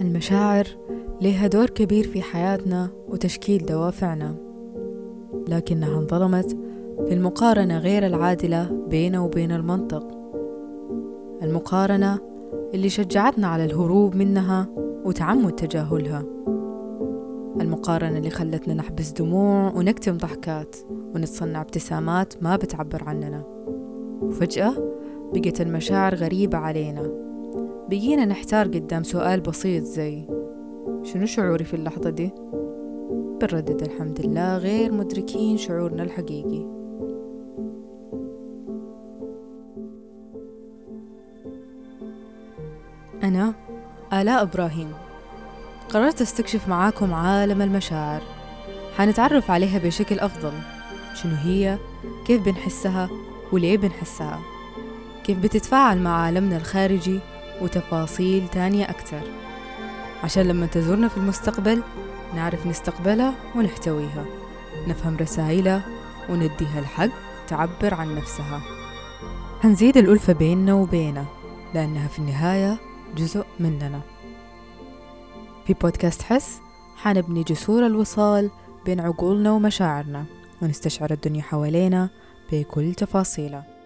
المشاعر لها دور كبير في حياتنا وتشكيل دوافعنا. لكنها انظلمت في المقارنة غير العادلة بينه وبين المنطق. المقارنة اللي شجعتنا على الهروب منها وتعمد تجاهلها. المقارنة اللي خلتنا نحبس دموع ونكتم ضحكات ونتصنع ابتسامات ما بتعبر عننا. وفجأة بقت المشاعر غريبة علينا. بقينا نحتار قدام سؤال بسيط زي شنو شعوري في اللحظة دي؟ بنردد الحمد لله غير مدركين شعورنا الحقيقي. أنا آلاء إبراهيم. قررت أستكشف معاكم عالم المشاعر. حنتعرف عليها بشكل أفضل. شنو هي؟ كيف بنحسها؟ وليه بنحسها؟ كيف بتتفاعل مع عالمنا الخارجي؟ وتفاصيل تانية أكتر عشان لما تزورنا في المستقبل نعرف نستقبلها ونحتويها. نفهم رسائلها ونديها الحق تعبر عن نفسها. حنزيد الألفة بيننا وبينها لأنها في النهاية جزء مننا. في بودكاست حس حنبني جسور الوصال بين عقولنا ومشاعرنا ونستشعر الدنيا حوالينا بكل تفاصيلها.